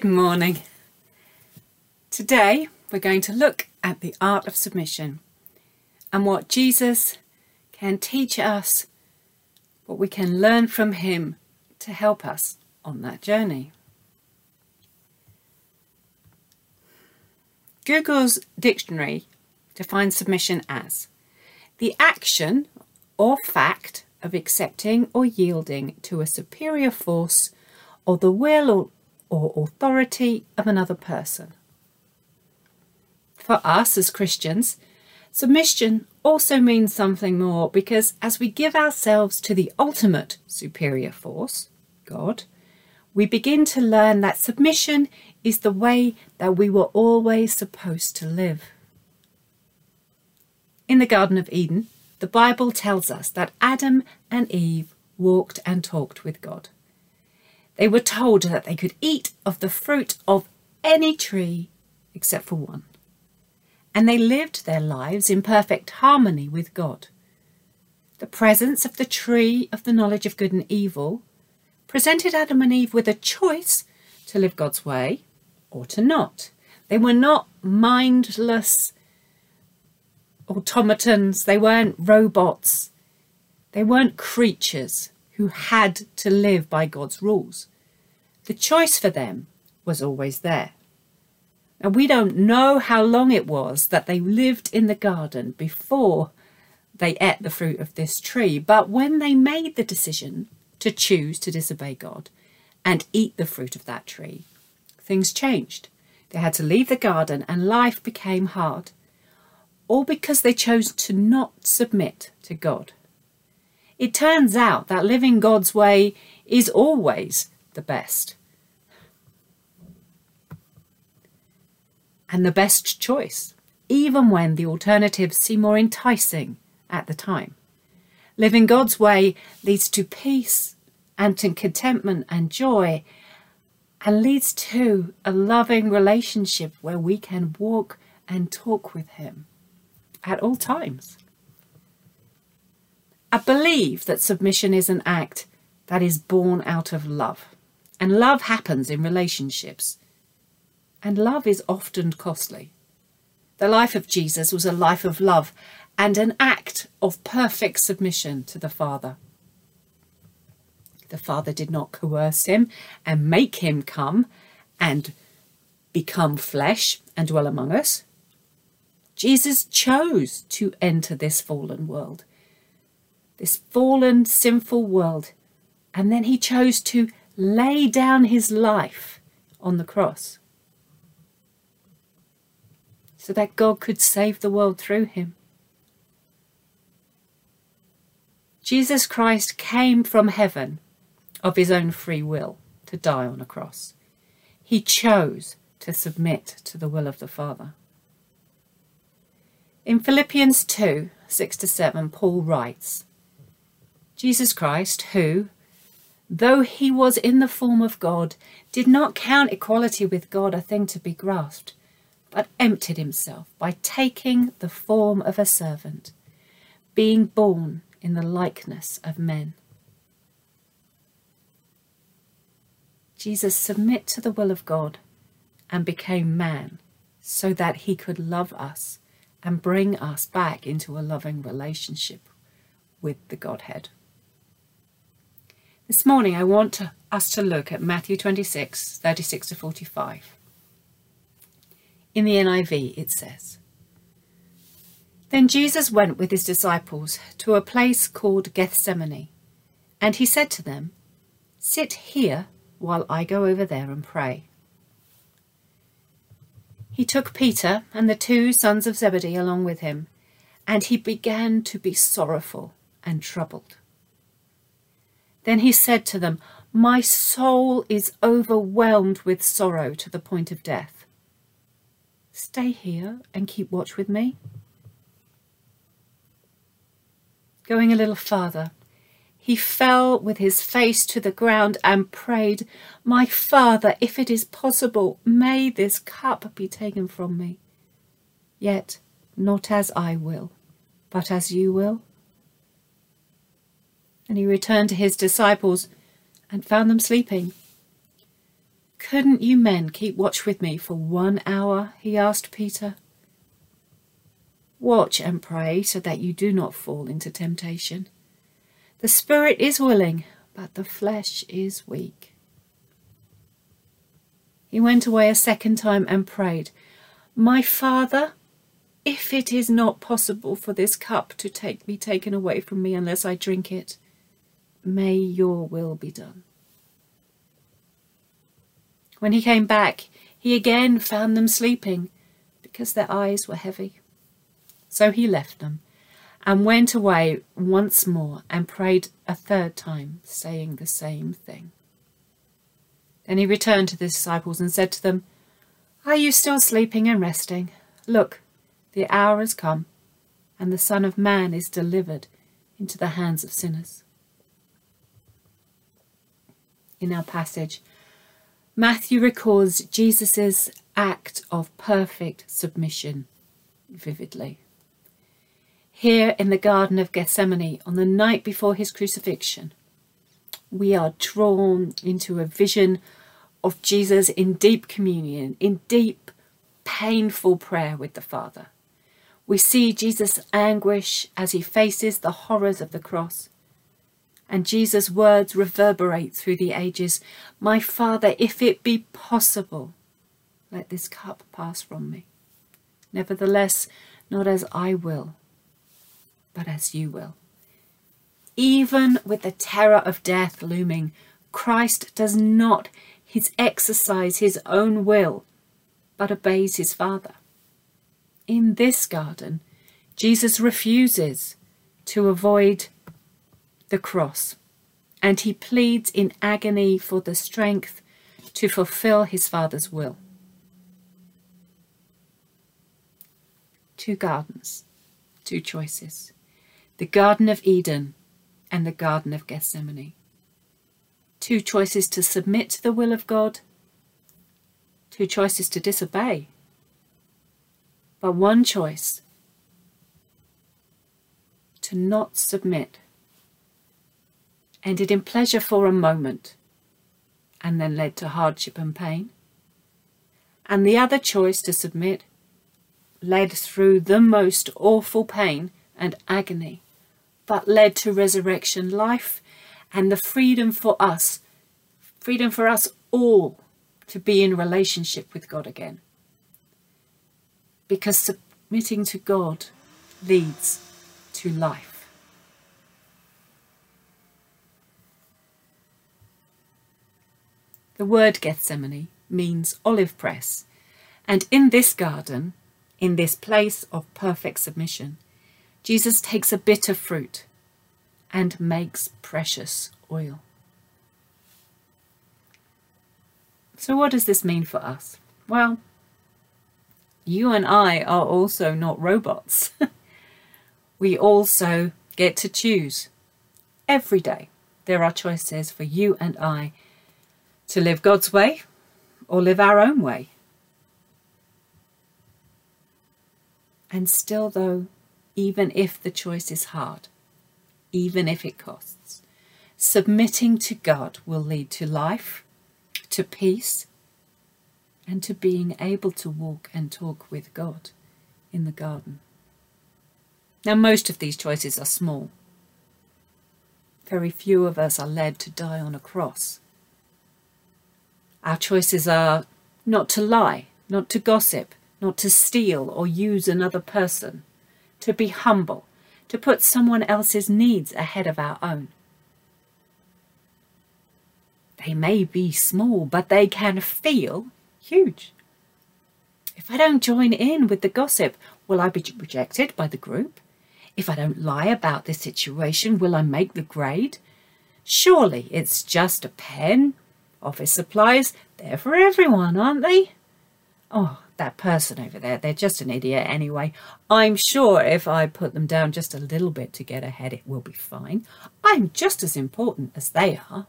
Good morning. Today we're going to look at the art of submission and what Jesus can teach us, what we can learn from him to help us on that journey. Google's dictionary defines submission as the action or fact of accepting or yielding to a superior force or the will or or authority of another person. For us as Christians, submission also means something more because as we give ourselves to the ultimate superior force, God, we begin to learn that submission is the way that we were always supposed to live. In the Garden of Eden, the Bible tells us that Adam and Eve walked and talked with God. They were told that they could eat of the fruit of any tree except for one. And they lived their lives in perfect harmony with God. The presence of the tree of the knowledge of good and evil presented Adam and Eve with a choice to live God's way or to not. They were not mindless automatons, they weren't robots, they weren't creatures who had to live by God's rules. The choice for them was always there. And we don't know how long it was that they lived in the garden before they ate the fruit of this tree, but when they made the decision to choose to disobey God and eat the fruit of that tree, things changed. They had to leave the garden and life became hard, all because they chose to not submit to God. It turns out that living God's way is always the best. And the best choice, even when the alternatives seem more enticing at the time. Living God's way leads to peace and to contentment and joy and leads to a loving relationship where we can walk and talk with Him at all times. I believe that submission is an act that is born out of love. And love happens in relationships. And love is often costly. The life of Jesus was a life of love and an act of perfect submission to the Father. The Father did not coerce him and make him come and become flesh and dwell among us. Jesus chose to enter this fallen world this fallen, sinful world. And then he chose to lay down his life on the cross so that God could save the world through him. Jesus Christ came from heaven of his own free will to die on a cross. He chose to submit to the will of the Father. In Philippians 2 6 to 7, Paul writes, Jesus Christ, who, though he was in the form of God, did not count equality with God a thing to be grasped, but emptied himself by taking the form of a servant, being born in the likeness of men. Jesus submit to the will of God and became man so that he could love us and bring us back into a loving relationship with the Godhead. This morning I want to, us to look at Matthew 26, 36 to 45. In the NIV it says, Then Jesus went with his disciples to a place called Gethsemane, and he said to them, Sit here while I go over there and pray. He took Peter and the two sons of Zebedee along with him, and he began to be sorrowful and troubled. Then he said to them, My soul is overwhelmed with sorrow to the point of death. Stay here and keep watch with me. Going a little farther, he fell with his face to the ground and prayed, My Father, if it is possible, may this cup be taken from me. Yet not as I will, but as you will. And he returned to his disciples and found them sleeping. Couldn't you men keep watch with me for one hour? he asked Peter. Watch and pray so that you do not fall into temptation. The spirit is willing, but the flesh is weak. He went away a second time and prayed, My Father, if it is not possible for this cup to take be taken away from me unless I drink it, may your will be done. When he came back, he again found them sleeping because their eyes were heavy. So he left them and went away once more and prayed a third time, saying the same thing. Then he returned to the disciples and said to them, Are you still sleeping and resting? Look, the hour has come, and the Son of Man is delivered into the hands of sinners. In our passage, Matthew records Jesus' act of perfect submission vividly. Here in the Garden of Gethsemane, on the night before his crucifixion, we are drawn into a vision of Jesus in deep communion, in deep, painful prayer with the Father. We see Jesus' anguish as he faces the horrors of the cross and Jesus' words reverberate through the ages My Father, if it be possible, let this cup pass from me. Nevertheless, not as I will, but as you will. Even with the terror of death looming, Christ does not his exercise his own will, but obeys his Father. In this garden, Jesus refuses to avoid the cross, and he pleads in agony for the strength to fulfill his Father's will. Two gardens, two choices the Garden of Eden and the Garden of Gethsemane. Two choices to submit to the will of God, two choices to disobey. But one choice to not submit ended in pleasure for a moment and then led to hardship and pain. And the other choice to submit led through the most awful pain and agony, but led to resurrection life and the freedom for us, freedom for us all to be in relationship with God again. Because submitting to God leads to life. The word Gethsemane means olive press, and in this garden, in this place of perfect submission, Jesus takes a bitter fruit and makes precious oil. So, what does this mean for us? Well, you and I are also not robots. we also get to choose. Every day, there are choices for you and I to live God's way or live our own way. And still, though, even if the choice is hard, even if it costs, submitting to God will lead to life, to peace, and to being able to walk and talk with God in the garden. Now, most of these choices are small. Very few of us are led to die on a cross. Our choices are not to lie, not to gossip, not to steal or use another person, to be humble, to put someone else's needs ahead of our own. They may be small, but they can feel huge. If I don't join in with the gossip, will I be rejected by the group? If I don't lie about this situation, will I make the grade? Surely it's just a pen Office supplies, they're for everyone, aren't they? Oh, that person over there, they're just an idiot anyway. I'm sure if I put them down just a little bit to get ahead, it will be fine. I'm just as important as they are.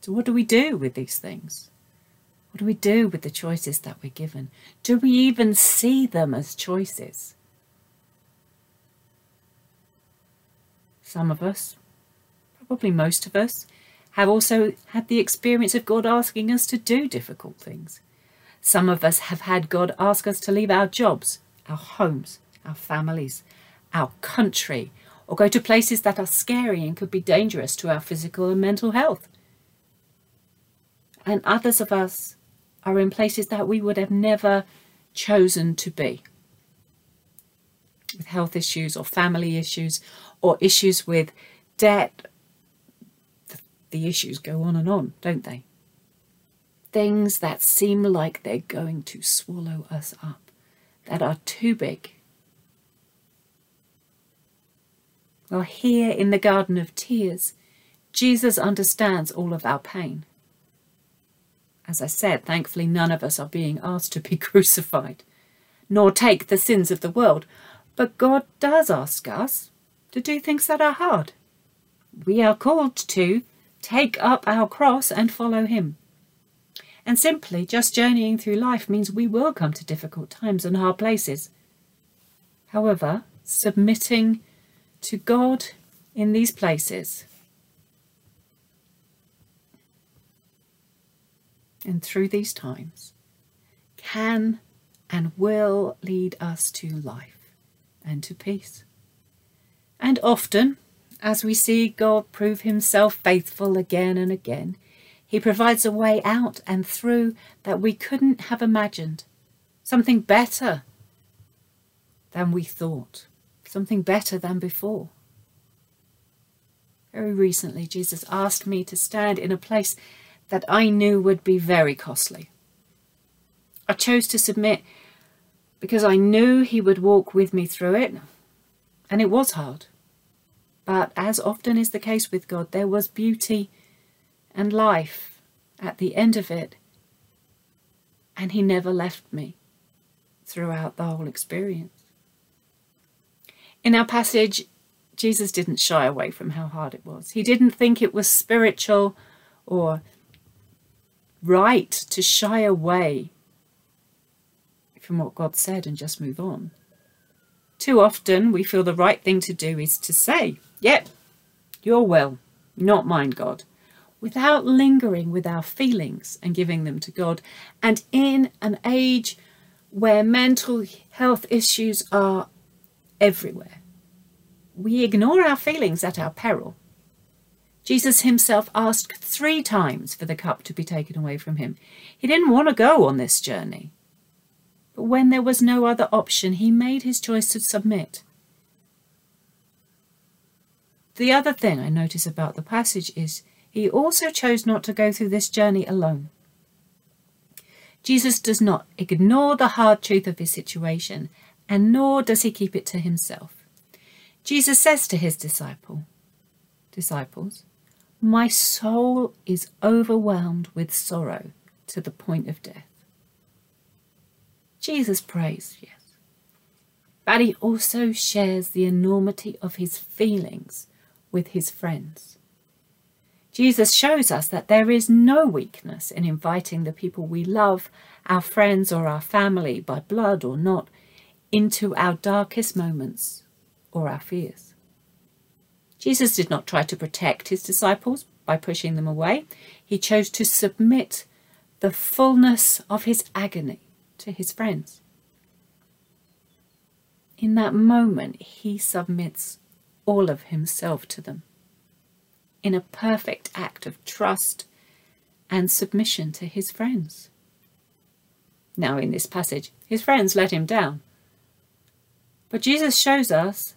So, what do we do with these things? What do we do with the choices that we're given? Do we even see them as choices? Some of us probably most of us, have also had the experience of God asking us to do difficult things. Some of us have had God ask us to leave our jobs, our homes, our families, our country, or go to places that are scary and could be dangerous to our physical and mental health. And others of us are in places that we would have never chosen to be with health issues or family issues or issues with debt. The issues go on and on, don't they? Things that seem like they're going to swallow us up, that are too big Well, here in the Garden of Tears, Jesus understands all of our pain. As I said, thankfully, none of us are being asked to be crucified, nor take the sins of the world. But God does ask us to do things that are hard. We are called to take up our cross and follow Him. And simply just journeying through life means we will come to difficult times and hard places. However, submitting to God in these places. And through these times, can and will lead us to life and to peace. And often, as we see God prove himself faithful again and again, he provides a way out and through that we couldn't have imagined, something better than we thought something better than before. Very recently, Jesus asked me to stand in a place that I knew would be very costly. I chose to submit because I knew He would walk with me through it, and it was hard. But as often is the case with God, there was beauty and life at the end of it, and He never left me throughout the whole experience. In our passage, Jesus didn't shy away from how hard it was. He didn't think it was spiritual or right to shy away from what God said and just move on. Too often, we feel the right thing to do is to say, Yep, your will, not mine, God, without lingering with our feelings and giving them to God. And in an age where mental health issues are everywhere. We ignore our feelings at our peril. Jesus himself asked three times for the cup to be taken away from him. He didn't want to go on this journey. But when there was no other option, he made his choice to submit. The other thing I notice about the passage is he also chose not to go through this journey alone. Jesus does not ignore the hard truth of his situation and nor does he keep it to himself. Jesus says to his disciple, disciples, My soul is overwhelmed with sorrow to the point of death. Jesus prays, yes, but he also shares the enormity of his feelings with his friends. Jesus shows us that there is no weakness in inviting the people we love, our friends or our family, by blood or not, into our darkest moments or our fears. Jesus did not try to protect his disciples by pushing them away. He chose to submit the fullness of his agony to his friends. In that moment, he submits all of himself to them in a perfect act of trust and submission to his friends. Now, in this passage, his friends let him down. But Jesus shows us,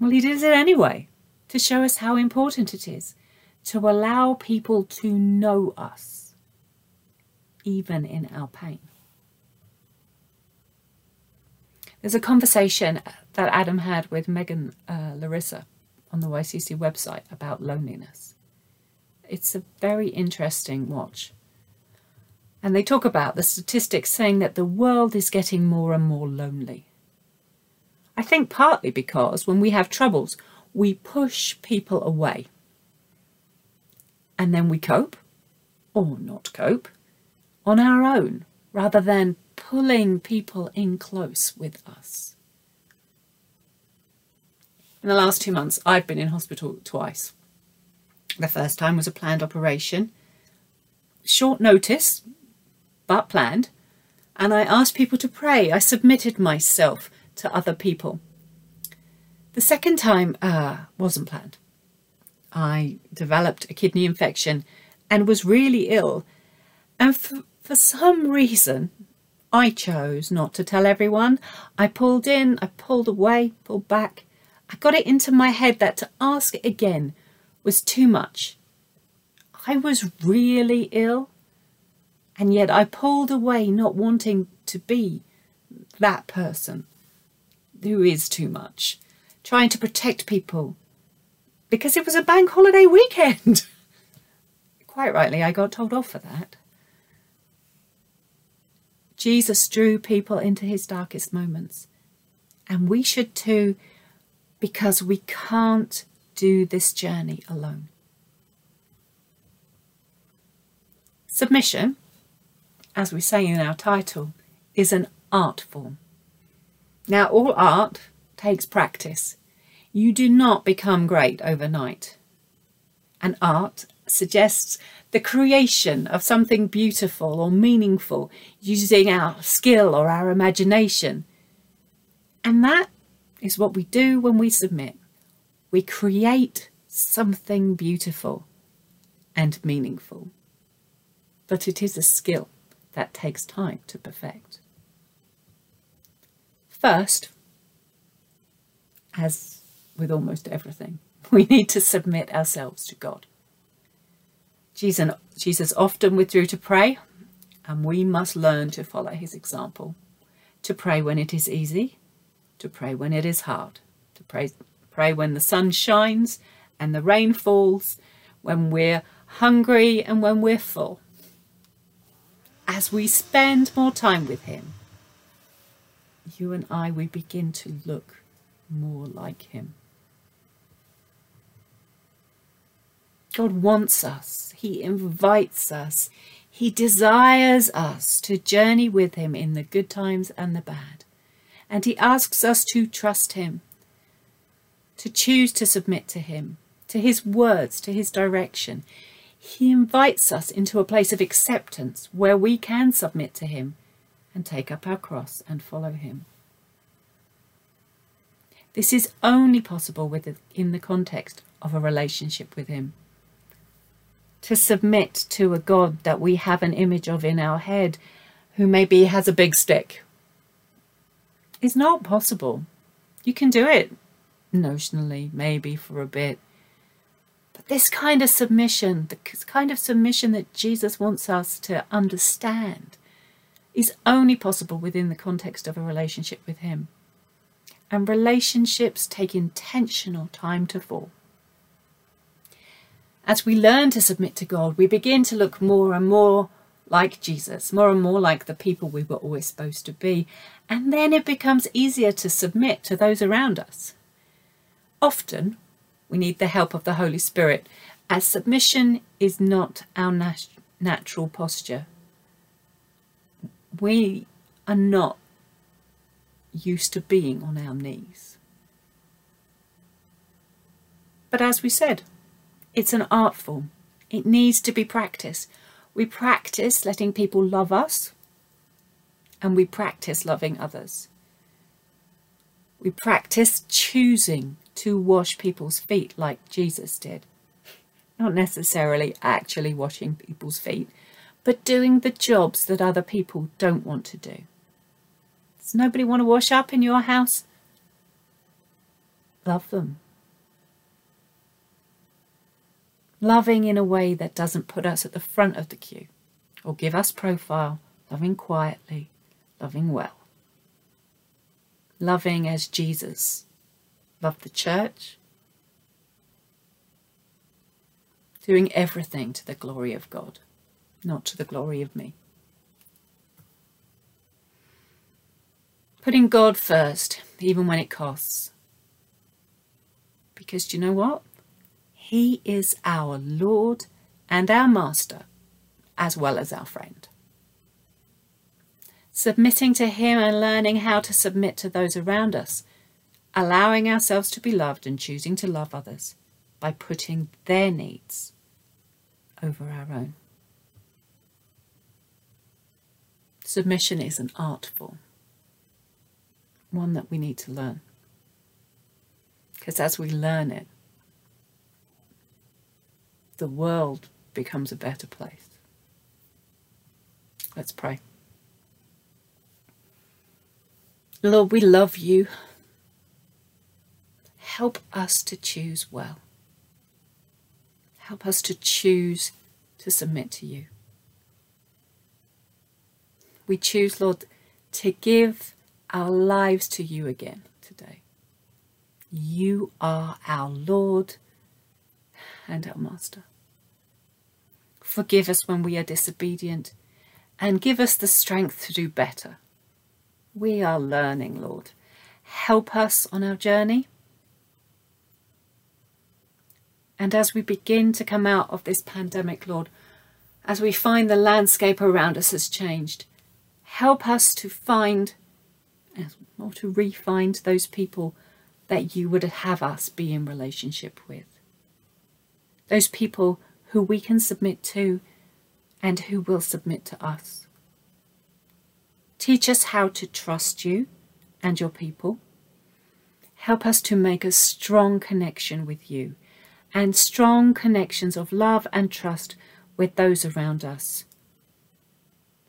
well, he does it anyway, to show us how important it is to allow people to know us, even in our pain. There's a conversation that Adam had with Megan uh, Larissa on the YCC website about loneliness. It's a very interesting watch. And they talk about the statistics saying that the world is getting more and more lonely. I think partly because when we have troubles, we push people away. And then we cope, or not cope, on our own, rather than pulling people in close with us. In the last two months, I've been in hospital twice. The first time was a planned operation, short notice, but planned, and I asked people to pray. I submitted myself to other people. The second time uh, wasn't planned. I developed a kidney infection and was really ill. And for, for some reason, I chose not to tell everyone. I pulled in, I pulled away, pulled back. I got it into my head that to ask again was too much. I was really ill, and yet I pulled away, not wanting to be that person who is too much, trying to protect people because it was a bank holiday weekend. Quite rightly, I got told off for that. Jesus drew people into his darkest moments, and we should too, because we can't do this journey alone. Submission, as we say in our title, is an art form. Now, all art takes practice. You do not become great overnight. And art suggests the creation of something beautiful or meaningful using our skill or our imagination. And that is what we do when we submit. We create something beautiful and meaningful. But it is a skill that takes time to perfect. First, as with almost everything, we need to submit ourselves to God. Jesus Jesus often withdrew to pray, and we must learn to follow his example. To pray when it is easy, to pray when it is hard, to pray, pray when the sun shines and the rain falls, when we're hungry and when we're full. As we spend more time with him, you and I, we begin to look more like Him. God wants us, He invites us, He desires us to journey with Him in the good times and the bad. And He asks us to trust Him, to choose to submit to Him, to His words, to His direction. He invites us into a place of acceptance where we can submit to Him and take up our cross and follow Him. This is only possible within the context of a relationship with Him. To submit to a God that we have an image of in our head who maybe has a big stick is not possible. You can do it notionally, maybe for a bit. But this kind of submission, the kind of submission that Jesus wants us to understand, is only possible within the context of a relationship with Him and relationships take intentional time to fall. As we learn to submit to God, we begin to look more and more like Jesus, more and more like the people we were always supposed to be, and then it becomes easier to submit to those around us. Often, we need the help of the Holy Spirit, as submission is not our nat- natural posture. We are not used to being on our knees. But as we said, it's an art form. It needs to be practiced. We practice letting people love us and we practice loving others. We practice choosing to wash people's feet like Jesus did. Not necessarily actually washing people's feet, but doing the jobs that other people don't want to do. Does nobody want to wash up in your house? Love them. Loving in a way that doesn't put us at the front of the queue or give us profile, loving quietly, loving well. Loving as Jesus loved the church, doing everything to the glory of God, not to the glory of me. Putting God first, even when it costs. Because do you know what? He is our Lord and our Master, as well as our friend. Submitting to Him and learning how to submit to those around us allowing ourselves to be loved and choosing to love others by putting their needs over our own. Submission is an art form, one that we need to learn. Because as we learn it, the world becomes a better place. Let's pray. Lord, we love you. Help us to choose well. Help us to choose to submit to you. We choose, Lord, to give our lives to you again today. You are our Lord and our Master. Forgive us when we are disobedient and give us the strength to do better. We are learning, Lord. Help us on our journey. And as we begin to come out of this pandemic, Lord, as we find the landscape around us has changed, help us to find or to re-find those people that you would have us be in relationship with. Those people who we can submit to and who will submit to us. Teach us how to trust you and your people. Help us to make a strong connection with you and strong connections of love and trust with those around us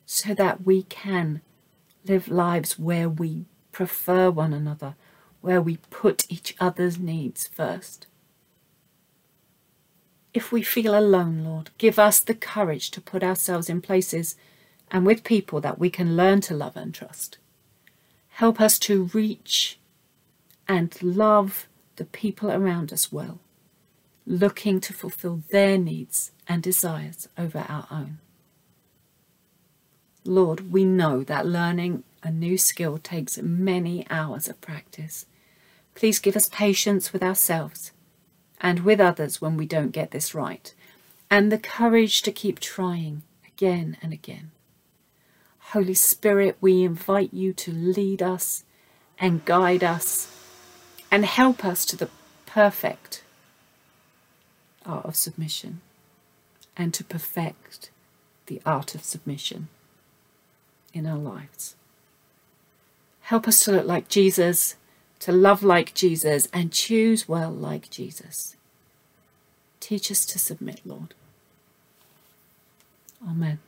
so that we can live lives where we prefer one another, where we put each other's needs first. If we feel alone, Lord, give us the courage to put ourselves in places and with people that we can learn to love and trust. Help us to reach and love the people around us well, looking to fulfill their needs and desires over our own. Lord, we know that learning a new skill takes many hours of practice. Please give us patience with ourselves and with others when we don't get this right, and the courage to keep trying again and again. Holy Spirit, we invite you to lead us and guide us and help us to the perfect art of submission and to perfect the art of submission in our lives. Help us to look like Jesus to love like Jesus and choose well like Jesus. Teach us to submit, Lord. Amen.